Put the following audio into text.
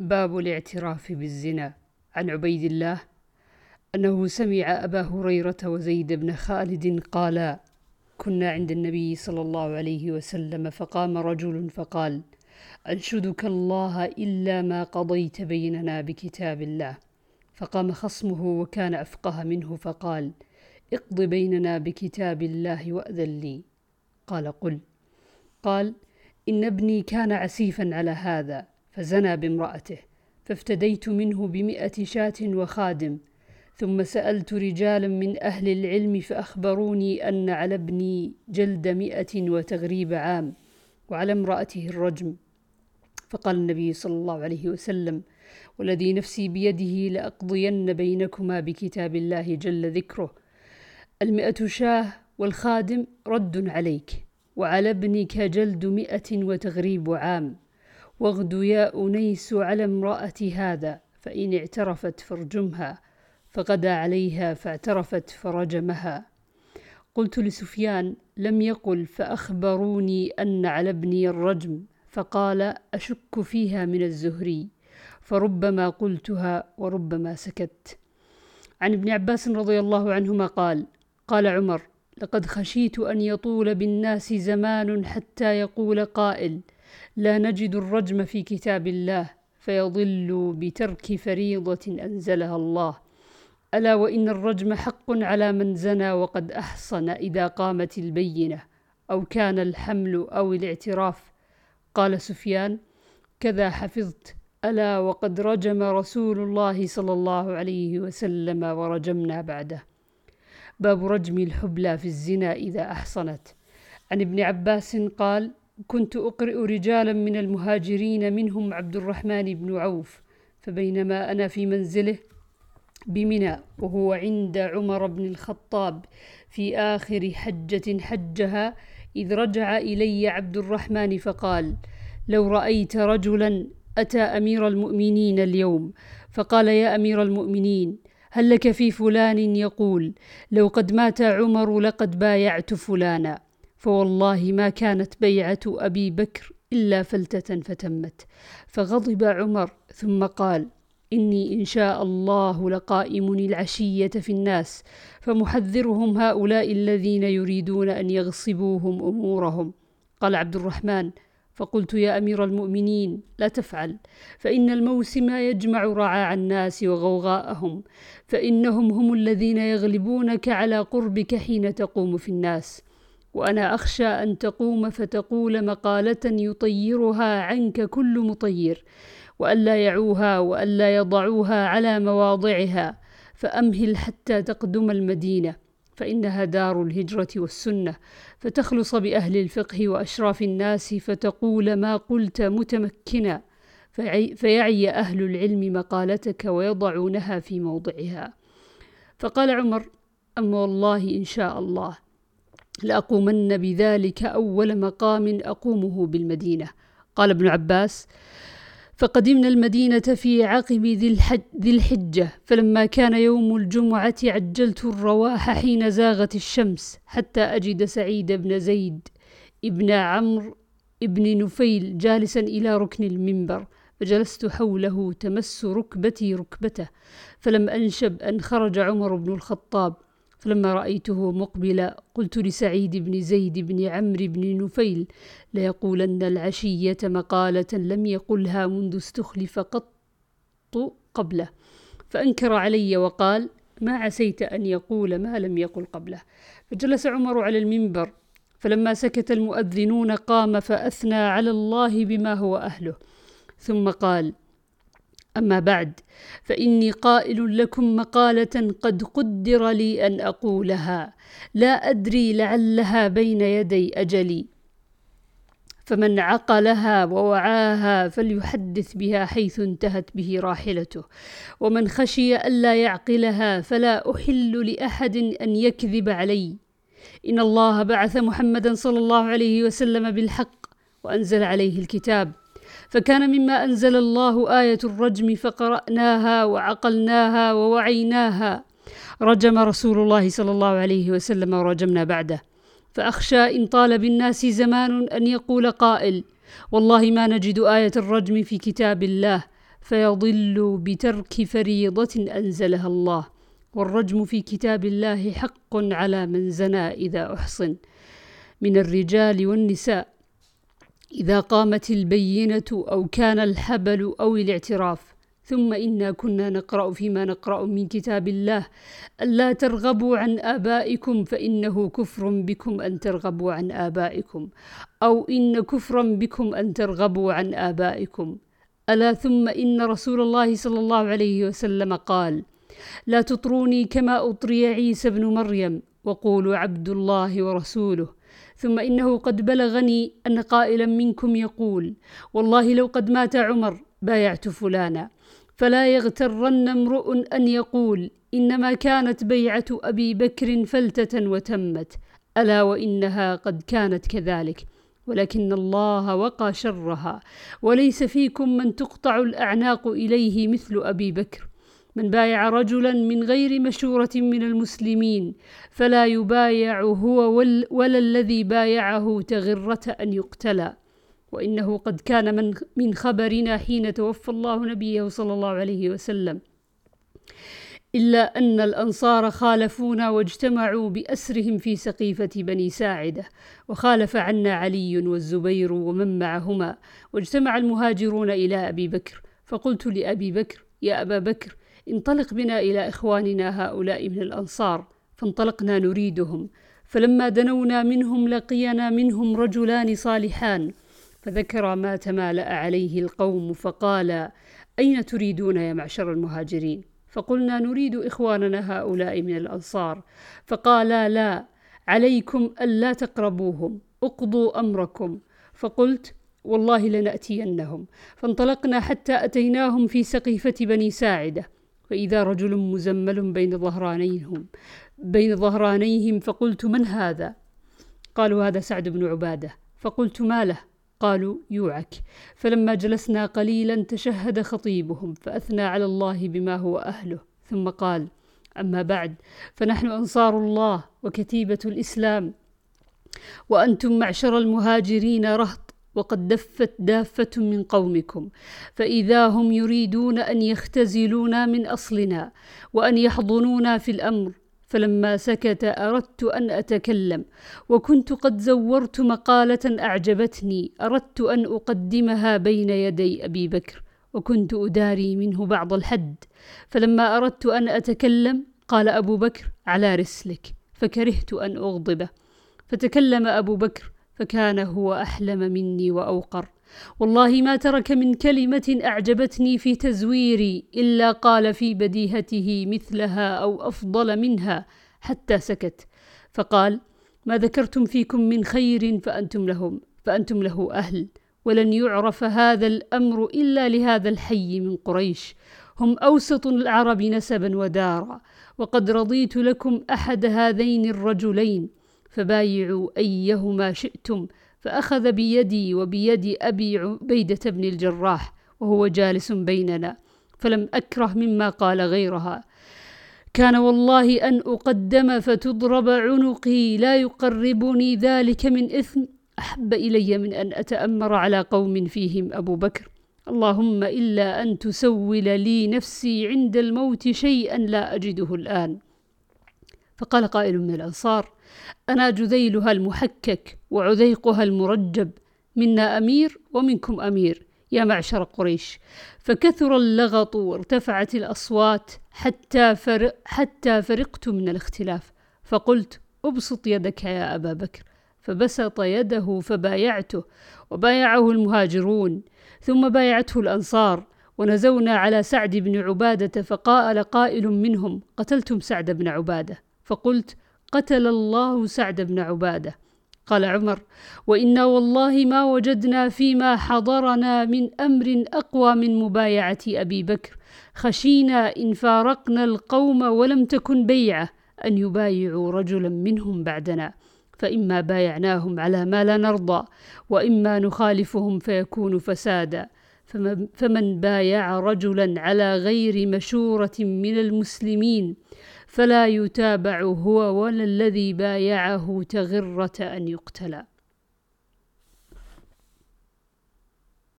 باب الاعتراف بالزنا. عن عبيد الله أنه سمع أبا هريرة وزيد بن خالد قالا كنا عند النبي صلى الله عليه وسلم فقام رجل فقال أنشدك الله إلا ما قضيت بيننا بكتاب الله. فقام خصمه وكان أفقه منه فقال اقض بيننا بكتاب الله وأذن لي. قال قل. قال إن ابني كان عسيفا على هذا. فزنى بامرأته فافتديت منه بمئة شاة وخادم ثم سألت رجالا من أهل العلم فأخبروني أن على ابني جلد مئة وتغريب عام وعلى امرأته الرجم. فقال النبي صلى الله عليه وسلم والذي نفسي بيده لأقضين بينكما بكتاب الله جل ذكره. المئة شاة والخادم رد عليك وعلى ابنك جلد مئة وتغريب عام. واغد يا أنيس على امرأة هذا فإن اعترفت فارجمها فغدا عليها فاعترفت فرجمها. قلت لسفيان لم يقل فأخبروني أن على ابني الرجم فقال أشك فيها من الزهري فربما قلتها وربما سكت. عن ابن عباس رضي الله عنهما قال قال عمر لقد خشيت أن يطول بالناس زمان حتى يقول قائل لا نجد الرجم في كتاب الله فيضل بترك فريضة أنزلها الله. ألا وإن الرجم حق على من زنى وقد أحصن إذا قامت البينة أو كان الحمل أو الاعتراف. قال سفيان كذا حفظت. ألا وقد رجم رسول الله صلى الله عليه وسلم ورجمنا بعده. باب رجم الحبلى في الزنا إذا أحصنت. عن ابن عباس قال كنت أقرئ رجالا من المهاجرين منهم عبد الرحمن بن عوف فبينما أنا في منزله بمنى وهو عند عمر بن الخطاب في آخر حجة حجها إذ رجع إلي عبد الرحمن فقال لو رأيت رجلا أتى أمير المؤمنين اليوم؟ فقال يا أمير المؤمنين هل لك في فلان يقول لو قد مات عمر لقد بايعت فلانا؟ فوالله ما كانت بيعة أبي بكر إلا فلتة فتمت. فغضب عمر ثم قال إني إن شاء الله لقائم العشية في الناس فمحذرهم هؤلاء الذين يريدون أن يغصبوهم أمورهم. قال عبد الرحمن فقلت يا أمير المؤمنين لا تفعل فإن الموسم يجمع رعاع الناس وغوغاءهم فإنهم هم الذين يغلبونك على قربك حين تقوم في الناس. وأنا أخشى أن تقوم فتقول مقالة يطيرها عنك كل مطير وألا يعوها وألا يضعوها على مواضعها فأمهل حتى تقدم المدينة فإنها دار الهجرة والسنة فتخلص بأهل الفقه وأشراف الناس فتقول ما قلت متمكنا فيعي أهل العلم مقالتك ويضعونها في موضعها. فقال عمر أما والله إن شاء الله. لأقومن بذلك أول مقام أقومه بالمدينة. قال ابن عباس فقدمنا المدينة في عقب ذي, الحج ذي الحجة فلما كان يوم الجمعة عجلت الرواح حين زاغت الشمس حتى أجد سعيد بن زيد ابن عمرو ابن نفيل جالسا إلى ركن المنبر فجلست حوله تمس ركبتي ركبته فلم أنشب أن خرج عمر بن الخطاب. فلما رأيته مقبلا قلت لسعيد بن زيد بن عمرو بن نفيل ليقولن العشية مقالة لم يقلها منذ استخلف قط قبله. فأنكر علي وقال ما عسيت أن يقول ما لم يقل قبله. فجلس عمر على المنبر فلما سكت المؤذنون قام فأثنى على الله بما هو أهله. ثم قال أما بعد فإني قائل لكم مقالة قد قدر لي أن أقولها. لا أدري لعلها بين يدي أجلي. فمن عقلها ووعاها فليحدث بها حيث انتهت به راحلته. ومن خشي ألا يعقلها فلا أحل لأحد أن يكذب علي. إن الله بعث محمدا صلى الله عليه وسلم بالحق وأنزل عليه الكتاب. فكان مما أنزل الله آية الرجم فقرأناها وعقلناها ووعيناها. رجم رسول الله صلى الله عليه وسلم ورجمنا بعده. فأخشى إن طال بالناس زمان أن يقول قائل والله ما نجد آية الرجم في كتاب الله فيضل بترك فريضة أنزلها الله. والرجم في كتاب الله حق على من زنى إذا أحصن. من الرجال والنساء. إذا قامت البينة أو كان الحبل أو الاعتراف ثم إنا كنا نقرأ فيما نقرأ من كتاب الله. ألا ترغبوا عن آبائكم فإنه كفر بكم أن ترغبوا عن آبائكم. أو إن كفرا بكم أن ترغبوا عن آبائكم. ألا ثم إن رسول الله صلى الله عليه وسلم قال لا تطروني كما أطري عيسى بن مريم وقولوا عبد الله ورسوله. ثم إنه قد بلغني أن قائلا منكم يقول والله لو قد مات عمر بايعت فلانا فلا يغترن امرؤ أن يقول إنما كانت بيعة أبي بكر فلتة وتمت ألا وإنها قد كانت كذلك ولكن الله وقى شرها وليس فيكم من تقطع الأعناق إليه مثل أبي بكر. من بايع رجلا من غير مشورة من المسلمين فلا يبايع هو ولا الذي بايعه تغرة أن يقتلى. وإنه قد كان من, من خبرنا حين توفى الله نبيه صلى الله عليه وسلم. إلا أن الأنصار خالفونا واجتمعوا بأسرهم في سقيفة بني ساعدة وخالف عنا علي والزبير ومن معهما واجتمع المهاجرون إلى أبي بكر. فقلت لأبي بكر يا أبا بكر انطلق بنا إلى إخواننا هؤلاء من الأنصار فانطلقنا نريدهم. فلما دنونا منهم لقينا منهم رجلان صالحان. فذكر ما تمالأ عليه القوم فقال أين تريدون يا معشر المهاجرين؟ فقلنا نريد إخواننا هؤلاء من الأنصار. فقالا لا عليكم ألا تقربوهم اقضوا أمركم. فقلت والله لنأتينهم. فانطلقنا حتى أتيناهم في سقيفة بني ساعدة. فإذا رجل مزمل بين ظهرانيهم بين ظهرانيهم فقلت من هذا؟ قالوا هذا سعد بن عبادة. فقلت ما له؟ قالوا يوعك. فلما جلسنا قليلا تشهد خطيبهم فأثنى على الله بما هو أهله. ثم قال أما بعد فنحن أنصار الله وكتيبة الإسلام وأنتم معشر المهاجرين رهط وقد دفت دافة من قومكم. فإذا هم يريدون أن يختزلونا من أصلنا وأن يحضنونا في الأمر فلما سكت أردت أن أتكلم. وكنت قد زورت مقالة أعجبتني أردت أن أقدمها بين يدي أبي بكر وكنت أداري منه بعض الحد. فلما أردت أن أتكلم قال أبو بكر على رسلك. فكرهت أن أغضبه. فتكلم أبو بكر فكان هو أحلم مني وأوقر. والله ما ترك من كلمة أعجبتني في تزويري إلا قال في بديهته مثلها أو أفضل منها حتى سكت. فقال ما ذكرتم فيكم من خير فأنتم لهم فأنتم له أهل. ولن يعرف هذا الأمر إلا لهذا الحي من قريش. هم أوسط العرب نسبا ودارا. وقد رضيت لكم أحد هذين الرجلين. فبايعوا أيهما شئتم فأخذ بيدي وبيد أبي عبيدة بن الجراح وهو جالس بيننا فلم أكره مما قال غيرها. كان والله أن أقدم فتضرب عنقي لا يقربني ذلك من إثم. أحب إلي من أن أتأمر على قوم فيهم أبو بكر. اللهم إلا أن تسول لي نفسي عند الموت شيئا لا أجده الآن. فقال قائل من الأنصار أنا جذيلها المحكك وعذيقها المرجب منا أمير ومنكم أمير يا معشر قريش. فكثر اللغط وارتفعت الأصوات حتى, فرق حتى فرقت من الاختلاف. فقلت أبسط يدك يا أبا بكر. فبسط يده فبايعته وبايعه المهاجرون. ثم بايعته الأنصار ونزونا على سعد بن عبادة فقال قائل منهم قتلتم سعد بن عبادة؟ فقلت قتل الله سعد بن عبادة. قال عمر وإنا والله ما وجدنا فيما حضرنا من أمر أقوى من مبايعة أبي بكر. خشينا إن فارقنا القوم ولم تكن بيعة أن يبايعوا رجلا منهم بعدنا. فإما بايعناهم على ما لا نرضى وإما نخالفهم فيكون فسادا. فمن بايع رجلا على غير مشورة من المسلمين فلا يتابع هو ولا الذي بايعه تغرة أن يقتلى.